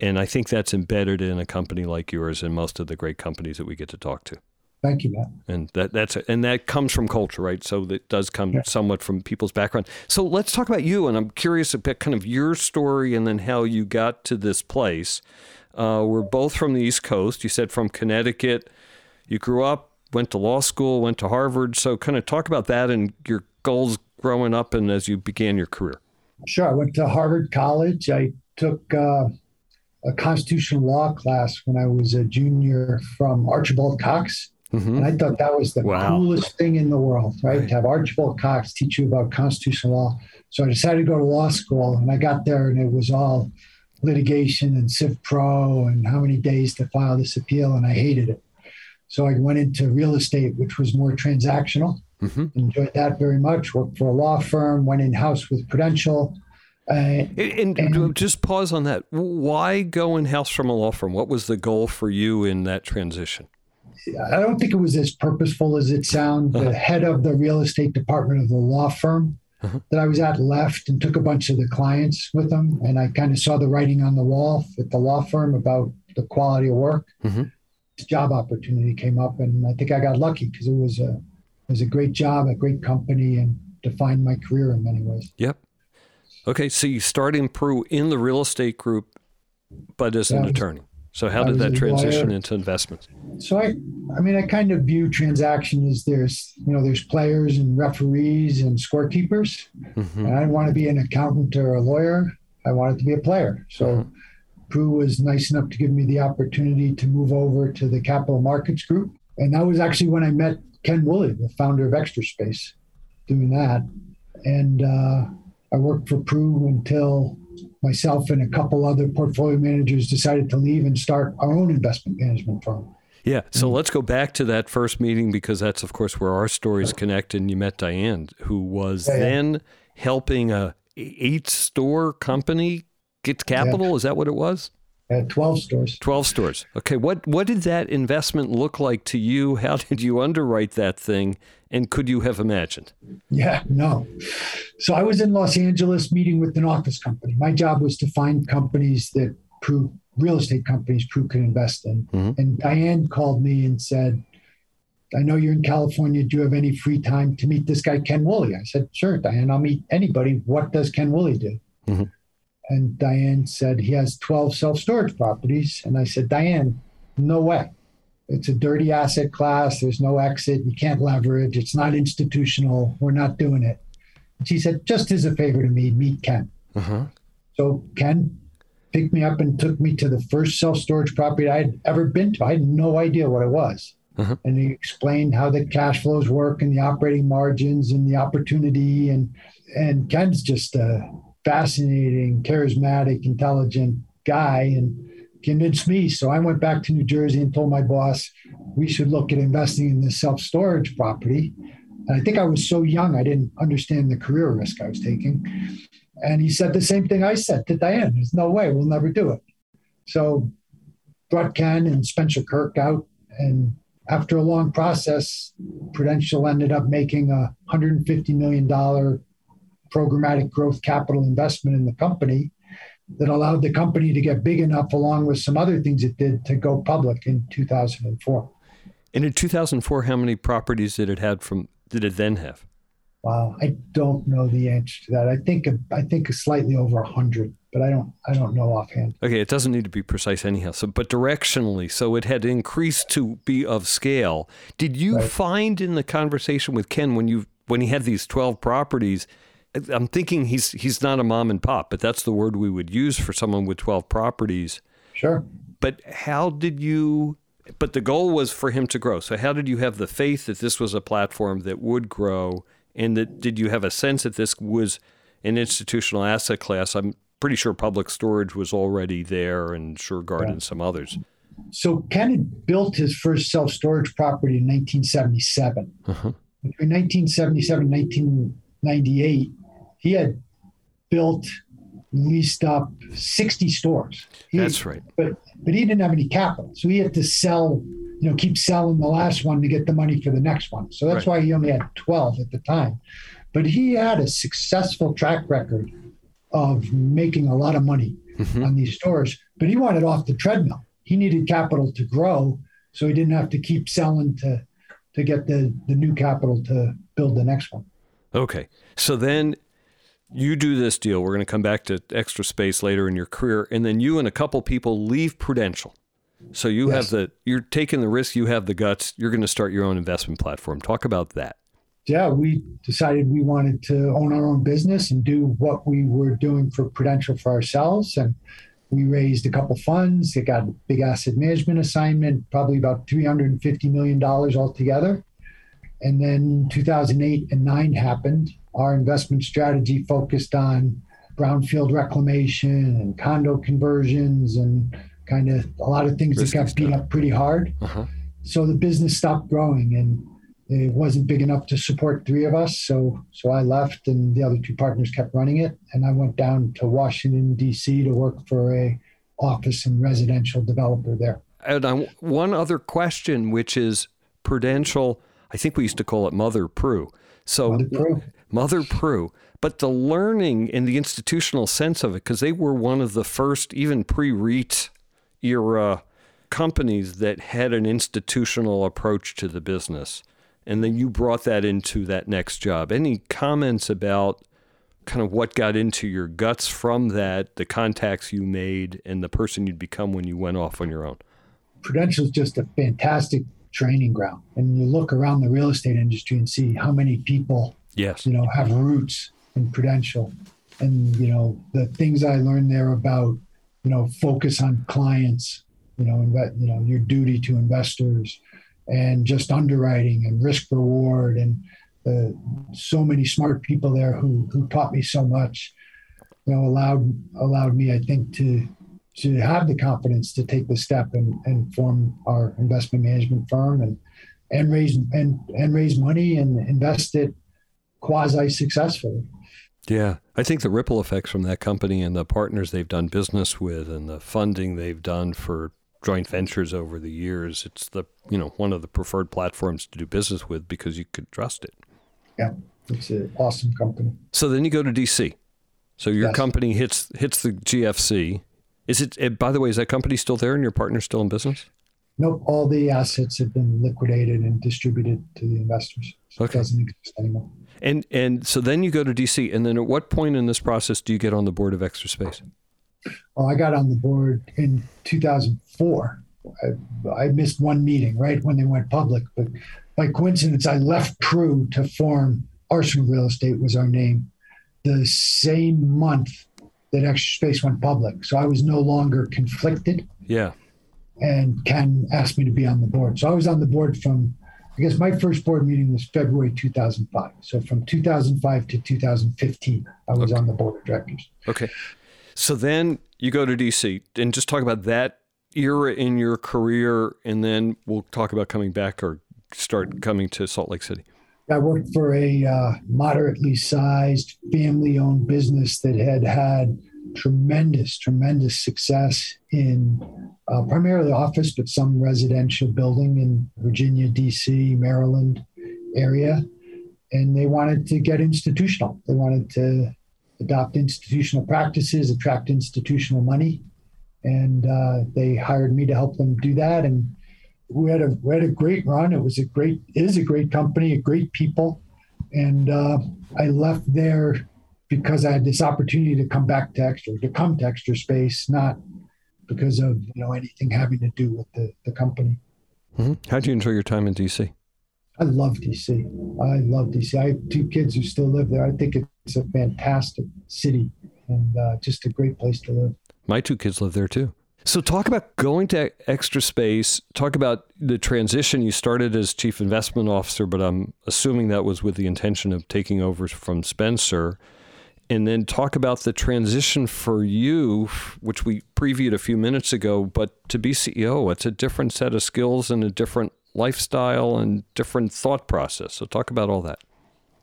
Speaker 2: and I think that's embedded in a company like yours and most of the great companies that we get to talk to.
Speaker 1: Thank you, Matt.
Speaker 2: And that that's and that comes from culture, right? So that does come yeah. somewhat from people's background. So let's talk about you, and I'm curious about kind of your story and then how you got to this place. Uh, we're both from the East Coast. You said from Connecticut. You grew up, went to law school, went to Harvard. So kind of talk about that and your goals growing up and as you began your career.
Speaker 1: Sure. I went to Harvard College. I took uh, a constitutional law class when I was a junior from Archibald Cox Mm-hmm. And I thought that was the wow. coolest thing in the world, right? right? To have Archibald Cox teach you about constitutional law. So I decided to go to law school, and I got there, and it was all litigation and Civ Pro and how many days to file this appeal, and I hated it. So I went into real estate, which was more transactional. Mm-hmm. Enjoyed that very much. Worked for a law firm, went in house with Prudential.
Speaker 2: Uh, and, and, just pause on that. Why go in house from a law firm? What was the goal for you in that transition?
Speaker 1: I don't think it was as purposeful as it sounds. Uh-huh. The head of the real estate department of the law firm uh-huh. that I was at left and took a bunch of the clients with them. And I kind of saw the writing on the wall at the law firm about the quality of work. Mm-hmm. This job opportunity came up, and I think I got lucky because it was a it was a great job, a great company, and defined my career in many ways.
Speaker 2: Yep. Okay, so you start in Pru in the real estate group, but as an attorney. So how did that transition into investments?
Speaker 1: So I, I mean, I kind of view transaction as there's, you know, there's players and referees and scorekeepers. Mm-hmm. And I didn't want to be an accountant or a lawyer. I wanted to be a player. So mm-hmm. Pru was nice enough to give me the opportunity to move over to the capital markets group. And that was actually when I met Ken Woolley, the founder of Extra Space, doing that. And uh, I worked for Pru until myself and a couple other portfolio managers decided to leave and start our own investment management firm.
Speaker 2: Yeah. So mm-hmm. let's go back to that first meeting because that's, of course, where our stories connect. And you met Diane, who was yeah, then yeah. helping a eight store company get capital. Yeah. Is that what it was?
Speaker 1: Uh, 12 stores.
Speaker 2: 12 stores. Okay. What, what did that investment look like to you? How did you underwrite that thing? And could you have imagined?
Speaker 1: Yeah, no. So I was in Los Angeles meeting with an office company. My job was to find companies that Pru, real estate companies Pru could invest in. Mm-hmm. And Diane called me and said, I know you're in California. Do you have any free time to meet this guy, Ken Woolley? I said, Sure, Diane, I'll meet anybody. What does Ken Woolley do? Mm-hmm. And Diane said, He has 12 self storage properties. And I said, Diane, no way. It's a dirty asset class. There's no exit. You can't leverage. It's not institutional. We're not doing it. And she said, just as a favor to me, meet Ken. Uh-huh. So Ken picked me up and took me to the first self storage property I had ever been to. I had no idea what it was. Uh-huh. And he explained how the cash flows work and the operating margins and the opportunity. And and Ken's just a fascinating, charismatic, intelligent guy. And convinced me. So I went back to New Jersey and told my boss we should look at investing in this self storage property. And I think I was so young, I didn't understand the career risk I was taking. And he said the same thing I said to Diane there's no way, we'll never do it. So brought Ken and Spencer Kirk out. And after a long process, Prudential ended up making a $150 million programmatic growth capital investment in the company that allowed the company to get big enough, along with some other things it did, to go public in 2004.
Speaker 2: And in 2004, how many properties did it had from did it then have?
Speaker 1: Wow, I don't know the answer to that. I think I think slightly over hundred, but I don't I don't know offhand.
Speaker 2: Okay, it doesn't need to be precise anyhow. So, but directionally, so it had increased to be of scale. Did you right. find in the conversation with Ken when you when he had these twelve properties? I'm thinking he's he's not a mom and pop, but that's the word we would use for someone with 12 properties.
Speaker 1: Sure.
Speaker 2: But how did you but the goal was for him to grow. So how did you have the faith that this was a platform that would grow and that did you have a sense that this was an institutional asset class? I'm pretty sure public storage was already there and Shurgard yeah. and some others.
Speaker 1: So Ken built his first self-storage property in 1977. Uh-huh. Between 1977 and 1998, he had built, leased up 60 stores. He,
Speaker 2: That's right.
Speaker 1: But but he didn't have any capital, so he had to sell, you know, keep selling the last one to get the money for the next one. So that's right. why he only had 12 at the time. But he had a successful track record of making a lot of money mm-hmm. on these stores. But he wanted off the treadmill. He needed capital to grow, so he didn't have to keep selling to to get the the new capital to build the next one.
Speaker 2: Okay. So then you do this deal. We're going to come back to extra space later in your career, and then you and a couple people leave Prudential. So you yes. have the you're taking the risk. You have the guts. You're going to start your own investment platform. Talk about that.
Speaker 1: Yeah, we decided we wanted to own our own business and do what we were doing for Prudential for ourselves, and we raised a couple funds. It got a big asset management assignment, probably about three hundred and fifty million dollars altogether. And then 2008 and nine happened, our investment strategy focused on brownfield reclamation and condo conversions and kind of a lot of things Risky that got stuff. beat up pretty hard. Uh-huh. So the business stopped growing and it wasn't big enough to support three of us. So so I left and the other two partners kept running it. And I went down to Washington, DC to work for a office and residential developer there.
Speaker 2: And I, one other question, which is Prudential, I think we used to call it Mother Pru. So Mother Pru. Mother Pru. But the learning in the institutional sense of it, because they were one of the first, even pre REIT era companies that had an institutional approach to the business. And then you brought that into that next job. Any comments about kind of what got into your guts from that, the contacts you made, and the person you'd become when you went off on your own?
Speaker 1: Prudential is just a fantastic training ground. And you look around the real estate industry and see how many people,
Speaker 2: yes,
Speaker 1: you know, have roots in Prudential. And you know the things I learned there about, you know, focus on clients, you know, inve- you know, your duty to investors, and just underwriting and risk reward, and uh, so many smart people there who who taught me so much. You know, allowed allowed me, I think, to to have the confidence to take the step and, and form our investment management firm and and raise and and raise money and invest it quasi successfully.
Speaker 2: Yeah, I think the ripple effects from that company and the partners they've done business with and the funding they've done for joint ventures over the years, it's the you know one of the preferred platforms to do business with because you could trust it.
Speaker 1: Yeah, it's an awesome company.
Speaker 2: So then you go to DC. So your yes. company hits hits the GFC is it, it, by the way, is that company still there and your partner still in business?
Speaker 1: Nope. All the assets have been liquidated and distributed to the investors. So okay. It doesn't exist anymore.
Speaker 2: And and so then you go to DC, and then at what point in this process do you get on the board of Extra Space?
Speaker 1: Well, I got on the board in 2004. I, I missed one meeting right when they went public, but by coincidence, I left Pru to form Arsenal Real Estate was our name. The same month that Extra Space went public. So I was no longer conflicted.
Speaker 2: Yeah.
Speaker 1: And Ken asked me to be on the board. So I was on the board from, I guess my first board meeting was February 2005. So from 2005 to 2015, I was okay. on the board of directors.
Speaker 2: Okay. So then you go to DC and just talk about that era in your career, and then we'll talk about coming back or start coming to Salt Lake City.
Speaker 1: I worked for a uh, moderately sized family owned business that had had tremendous, tremendous success in uh, primarily office, but some residential building in Virginia, DC, Maryland area. And they wanted to get institutional. They wanted to adopt institutional practices, attract institutional money. And uh, they hired me to help them do that. And we had a we had a great run. It was a great it is a great company, a great people, and uh, I left there because I had this opportunity to come back to extra to come to extra space, not because of you know anything having to do with the the company.
Speaker 2: Mm-hmm. How did you enjoy your time in DC?
Speaker 1: I love DC. I love DC. I have two kids who still live there. I think it's a fantastic city and uh, just a great place to live.
Speaker 2: My two kids live there too. So, talk about going to Extra Space. Talk about the transition. You started as chief investment officer, but I'm assuming that was with the intention of taking over from Spencer. And then talk about the transition for you, which we previewed a few minutes ago, but to be CEO, it's a different set of skills and a different lifestyle and different thought process. So, talk about all that.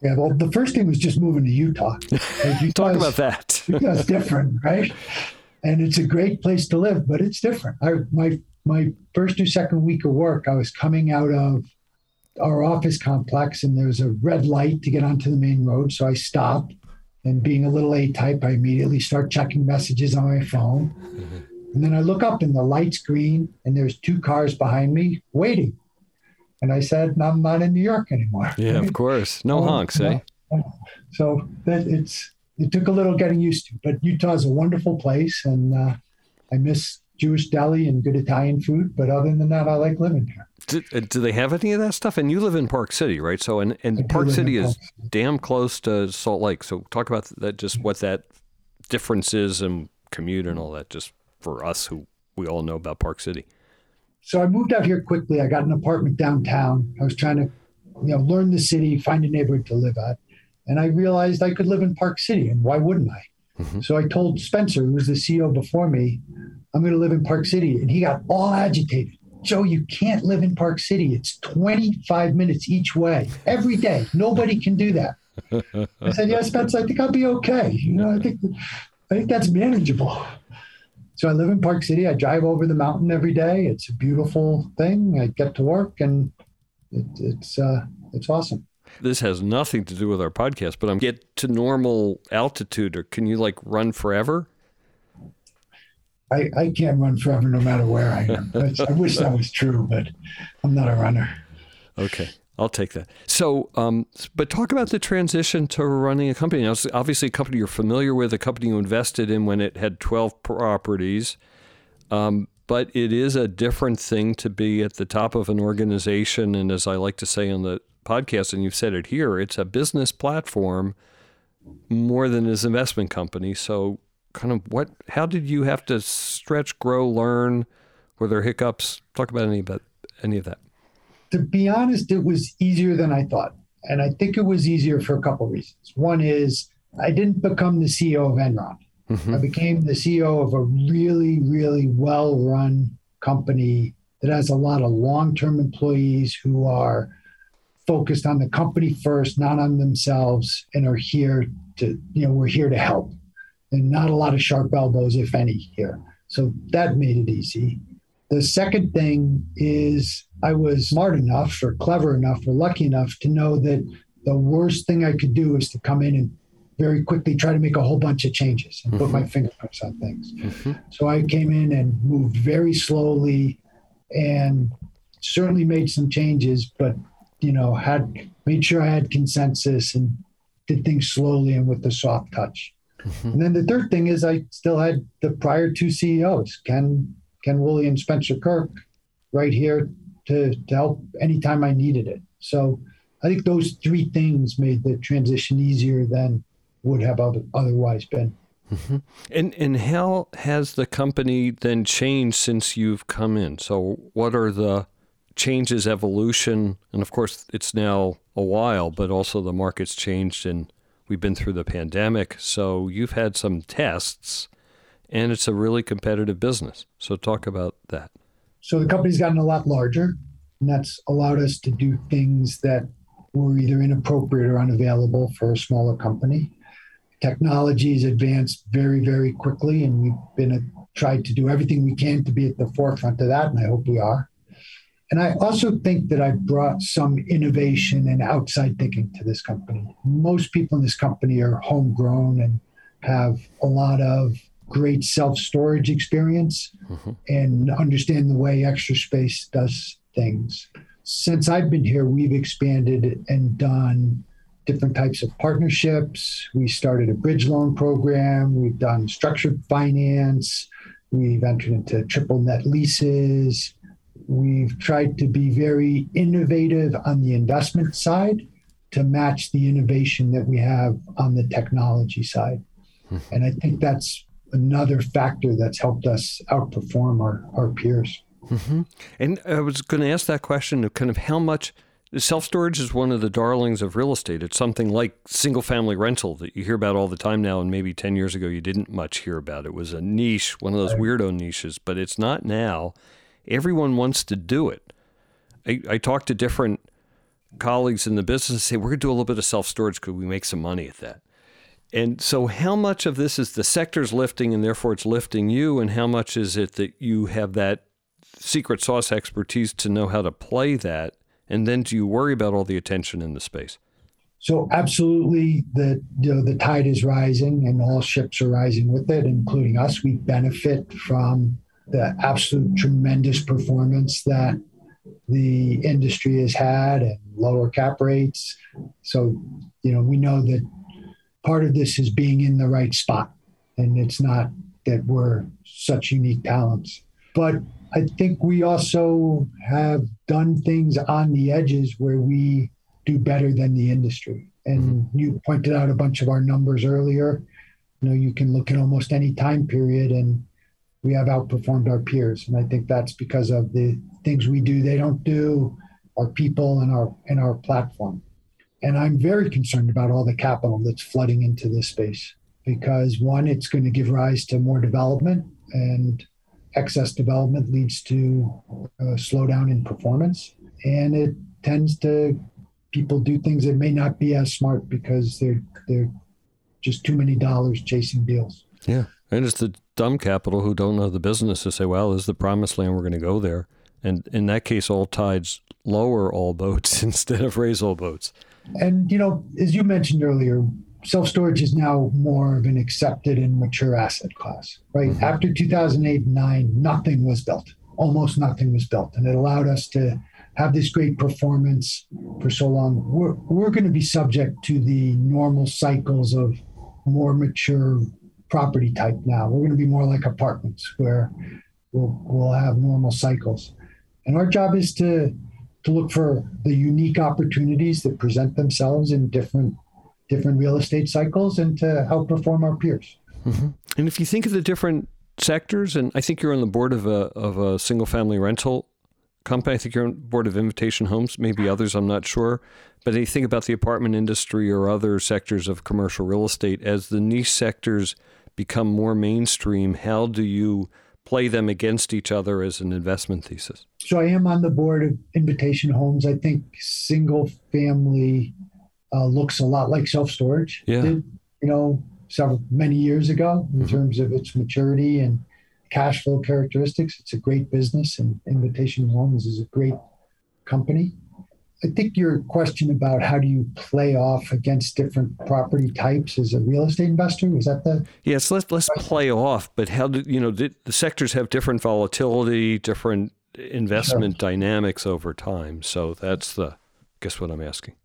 Speaker 1: Yeah, well, the first thing was just moving to Utah.
Speaker 2: talk about that.
Speaker 1: Utah's different, right? and it's a great place to live, but it's different. I, my my first or second week of work, I was coming out of our office complex, and there was a red light to get onto the main road, so I stopped. And being a little A-type, I immediately start checking messages on my phone. Mm-hmm. And then I look up, and the light's green, and there's two cars behind me waiting. And I said, "I'm not in New York anymore."
Speaker 2: Yeah, of course, no honks, eh?
Speaker 1: So that it's it took a little getting used to. But Utah is a wonderful place, and uh, I miss Jewish deli and good Italian food. But other than that, I like living here.
Speaker 2: Do, uh, do they have any of that stuff? And you live in Park City, right? So, and, and Park City is Park damn close to Salt Lake. So, talk about that, just what that difference is and commute and all that, just for us who we all know about Park City.
Speaker 1: So, I moved out here quickly. I got an apartment downtown. I was trying to, you know, learn the city, find a neighborhood to live at. And I realized I could live in Park City, and why wouldn't I? Mm-hmm. So I told Spencer, who was the CEO before me, I'm going to live in Park City. And he got all agitated. Joe, you can't live in Park City. It's 25 minutes each way every day. Nobody can do that. I said, yes, Spencer, I think I'll be okay. You know, I think I think that's manageable." So I live in Park City. I drive over the mountain every day. It's a beautiful thing. I get to work, and it, it's uh, it's awesome.
Speaker 2: This has nothing to do with our podcast, but I'm get to normal altitude, or can you like run forever?
Speaker 1: I, I can't run forever no matter where I am. I wish that was true, but I'm not a runner.
Speaker 2: Okay. I'll take that. So, um, but talk about the transition to running a company. Now, it's obviously a company you're familiar with, a company you invested in when it had 12 properties. Um, but it is a different thing to be at the top of an organization. And as I like to say on the podcast, and you've said it here, it's a business platform more than an investment company. So, kind of what, how did you have to stretch, grow, learn? Were there hiccups? Talk about any of that. Any of that
Speaker 1: to be honest, it was easier than I thought. And I think it was easier for a couple of reasons. One is I didn't become the CEO of Enron. Mm-hmm. I became the CEO of a really, really well run company that has a lot of long term employees who are focused on the company first, not on themselves, and are here to, you know, we're here to help. And not a lot of sharp elbows, if any, here. So that made it easy. The second thing is I was smart enough or clever enough or lucky enough to know that the worst thing I could do is to come in and very quickly try to make a whole bunch of changes and mm-hmm. put my mm-hmm. fingerprints on things. Mm-hmm. So I came in and moved very slowly and certainly made some changes, but you know, had made sure I had consensus and did things slowly and with the soft touch. And then the third thing is I still had the prior two CEOs, Ken Ken Woolley and Spencer Kirk, right here to, to help anytime I needed it. So I think those three things made the transition easier than would have otherwise been.
Speaker 2: Mm-hmm. And and how has the company then changed since you've come in? So what are the changes, evolution, and of course it's now a while, but also the market's changed and we've been through the pandemic. So you've had some tests, and it's a really competitive business. So talk about that.
Speaker 1: So the company's gotten a lot larger, and that's allowed us to do things that were either inappropriate or unavailable for a smaller company. Technology has advanced very, very quickly, and we've been a, tried to do everything we can to be at the forefront of that, and I hope we are. And I also think that I've brought some innovation and outside thinking to this company. Most people in this company are homegrown and have a lot of great self storage experience mm-hmm. and understand the way Extra Space does things. Since I've been here, we've expanded and done different types of partnerships. We started a bridge loan program, we've done structured finance, we've entered into triple net leases. We've tried to be very innovative on the investment side to match the innovation that we have on the technology side. Mm-hmm. And I think that's another factor that's helped us outperform our, our peers.
Speaker 2: Mm-hmm. And I was going to ask that question of kind of how much self storage is one of the darlings of real estate. It's something like single family rental that you hear about all the time now, and maybe 10 years ago you didn't much hear about. It was a niche, one of those weirdo niches, but it's not now. Everyone wants to do it. I, I talk to different colleagues in the business and say, we're going to do a little bit of self storage because we make some money at that. And so, how much of this is the sector's lifting and therefore it's lifting you, and how much is it that you have that secret sauce expertise to know how to play that? And then do you worry about all the attention in the space?
Speaker 1: So, absolutely, the you know, the tide is rising, and all ships are rising with it, including us. We benefit from the absolute tremendous performance that the industry has had and lower cap rates. So, you know, we know that part of this is being in the right spot. And it's not that we're such unique talents. But I think we also have done things on the edges where we do better than the industry. And mm-hmm. you pointed out a bunch of our numbers earlier. You know, you can look at almost any time period and we have outperformed our peers. And I think that's because of the things we do they don't do, our people and our and our platform. And I'm very concerned about all the capital that's flooding into this space. because one, it's going to give rise to more development, and excess development leads to a slowdown in performance, and it tends to people do things that may not be as smart because they're they're just too many dollars chasing deals.
Speaker 2: Yeah, and it's the dumb capital who don't know the business to say, "Well, this is the promised land. We're going to go there." And in that case, all tides lower all boats instead of raise all boats.
Speaker 1: And you know, as you mentioned earlier, self storage is now more of an accepted and mature asset class. Right mm-hmm. after 2008 and nine, nothing was built. Almost nothing was built, and it allowed us to have this great performance for so long, we're, we're going to be subject to the normal cycles of more mature property type now. We're going to be more like apartments where we'll, we'll have normal cycles. And our job is to, to look for the unique opportunities that present themselves in different, different real estate cycles and to outperform our peers.
Speaker 2: Mm-hmm. And if you think of the different sectors, and I think you're on the board of a, of a single family rental company. I think you're on board of Invitation Homes, maybe others, I'm not sure. But you think about the apartment industry or other sectors of commercial real estate, as the niche sectors become more mainstream, how do you play them against each other as an investment thesis?
Speaker 1: So I am on the board of Invitation Homes. I think single family uh, looks a lot like self storage
Speaker 2: yeah.
Speaker 1: did, you know, several many years ago in mm-hmm. terms of its maturity and cash flow characteristics. It's a great business, and Invitation Homes is a great company. I think your question about how do you play off against different property types as a real estate investor is that the
Speaker 2: yes let's let's play off but how do you know the, the sectors have different volatility different investment sure. dynamics over time. So that's the guess what i'm asking.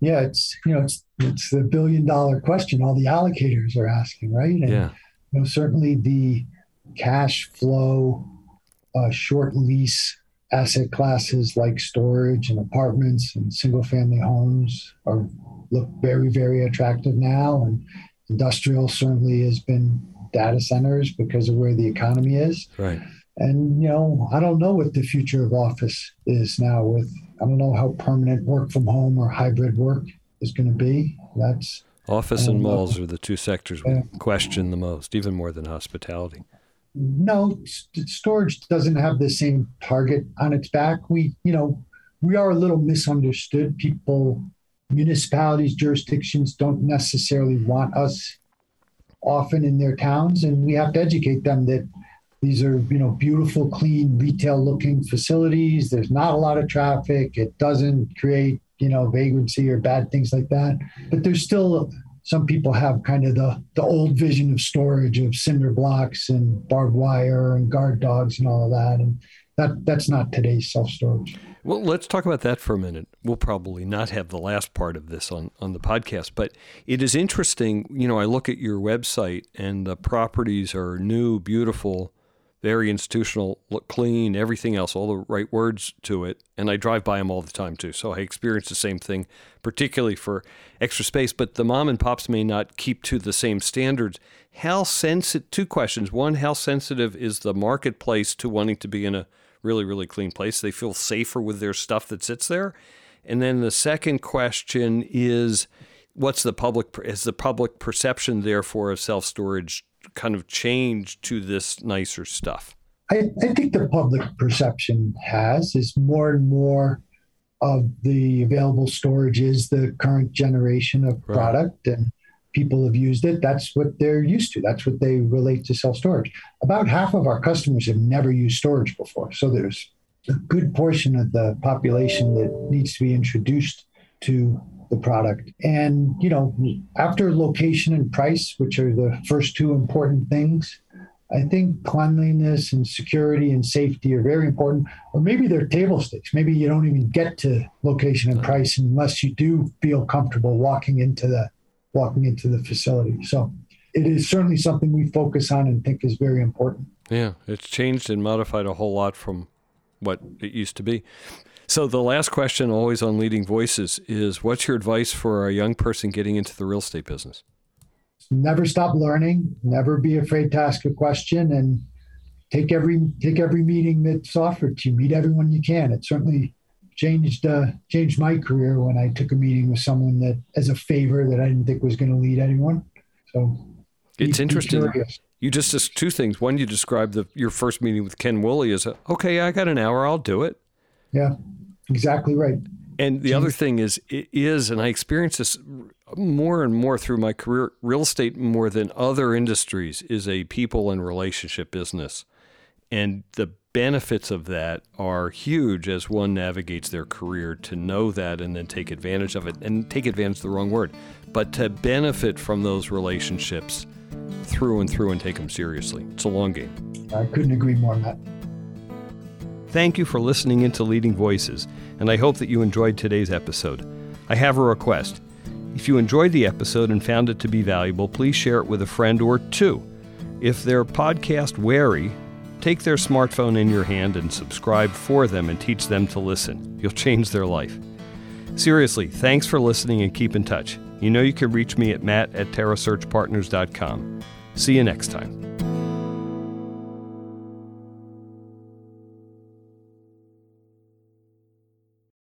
Speaker 1: Yeah it's you know it's it's the billion dollar question all the allocators are asking right?
Speaker 2: And yeah.
Speaker 1: you know certainly the cash flow, uh, short lease asset classes like storage and apartments and single family homes are look very very attractive now. And industrial certainly has been data centers because of where the economy is.
Speaker 2: Right.
Speaker 1: And you know i don't know what the future of office is now with i don't know how permanent work from home or hybrid work is going to be. That's
Speaker 2: office and um, malls know. are the two sectors we question the most even more than hospitality
Speaker 1: no, storage doesn't have the same target on its back. We, you know, we are a little misunderstood. People, municipalities, jurisdictions don't necessarily want us often in their towns, and we have to educate them that these are, you know, beautiful, clean, retail-looking facilities. There's not a lot of traffic. It doesn't create, you know, vagrancy or bad things like that. But there's still some people have kind of the, the old vision of storage of cinder blocks and barbed wire and guard dogs and all of that. And that that's not today's self storage.
Speaker 2: Well, let's talk about that for a minute. We'll probably not have the last part of this on, on the podcast, but it is interesting. You know, I look at your website and the properties are new, beautiful, very institutional, look clean, everything else, all the right words to it. And I drive by them all the time too. So I experience the same thing, particularly for extra space. But the mom and pops may not keep to the same standards. How sensitive, two questions. One, how sensitive is the marketplace to wanting to be in a really, really clean place? They feel safer with their stuff that sits there. And then the second question is, what's the public, is the public perception therefore of self storage kind of change to this nicer stuff?
Speaker 1: I, I think the public perception has is more and more of the available storage is the current generation of right. product and people have used it that's what they're used to that's what they relate to self storage about half of our customers have never used storage before so there's a good portion of the population that needs to be introduced to the product. And, you know, after location and price, which are the first two important things, I think cleanliness and security and safety are very important. Or maybe they're table stakes. Maybe you don't even get to location and price unless you do feel comfortable walking into the walking into the facility. So it is certainly something we focus on and think is very important.
Speaker 2: Yeah, it's changed and modified a whole lot from what it used to be. So the last question, always on leading voices, is what's your advice for a young person getting into the real estate business?
Speaker 1: Never stop learning. Never be afraid to ask a question, and take every take every meeting that's offered to you. Meet everyone you can. It certainly changed uh, changed my career when I took a meeting with someone that, as a favor, that I didn't think was going to lead anyone. So
Speaker 2: It's be, interesting. Be you just just two things. One, you described the your first meeting with Ken Woolley as a, okay, I got an hour, I'll do it.
Speaker 1: Yeah, exactly right.
Speaker 2: And the other thing is, it is, and I experience this more and more through my career. Real estate, more than other industries, is a people and relationship business, and the benefits of that are huge as one navigates their career to know that and then take advantage of it. And take advantage the wrong word, but to benefit from those relationships through and through and take them seriously. It's a long game.
Speaker 1: I couldn't agree more, Matt.
Speaker 2: Thank you for listening into Leading Voices, and I hope that you enjoyed today's episode. I have a request. If you enjoyed the episode and found it to be valuable, please share it with a friend or two. If they're podcast wary, take their smartphone in your hand and subscribe for them and teach them to listen. You'll change their life. Seriously, thanks for listening and keep in touch. You know you can reach me at matt at terrasearchpartners.com. See you next time.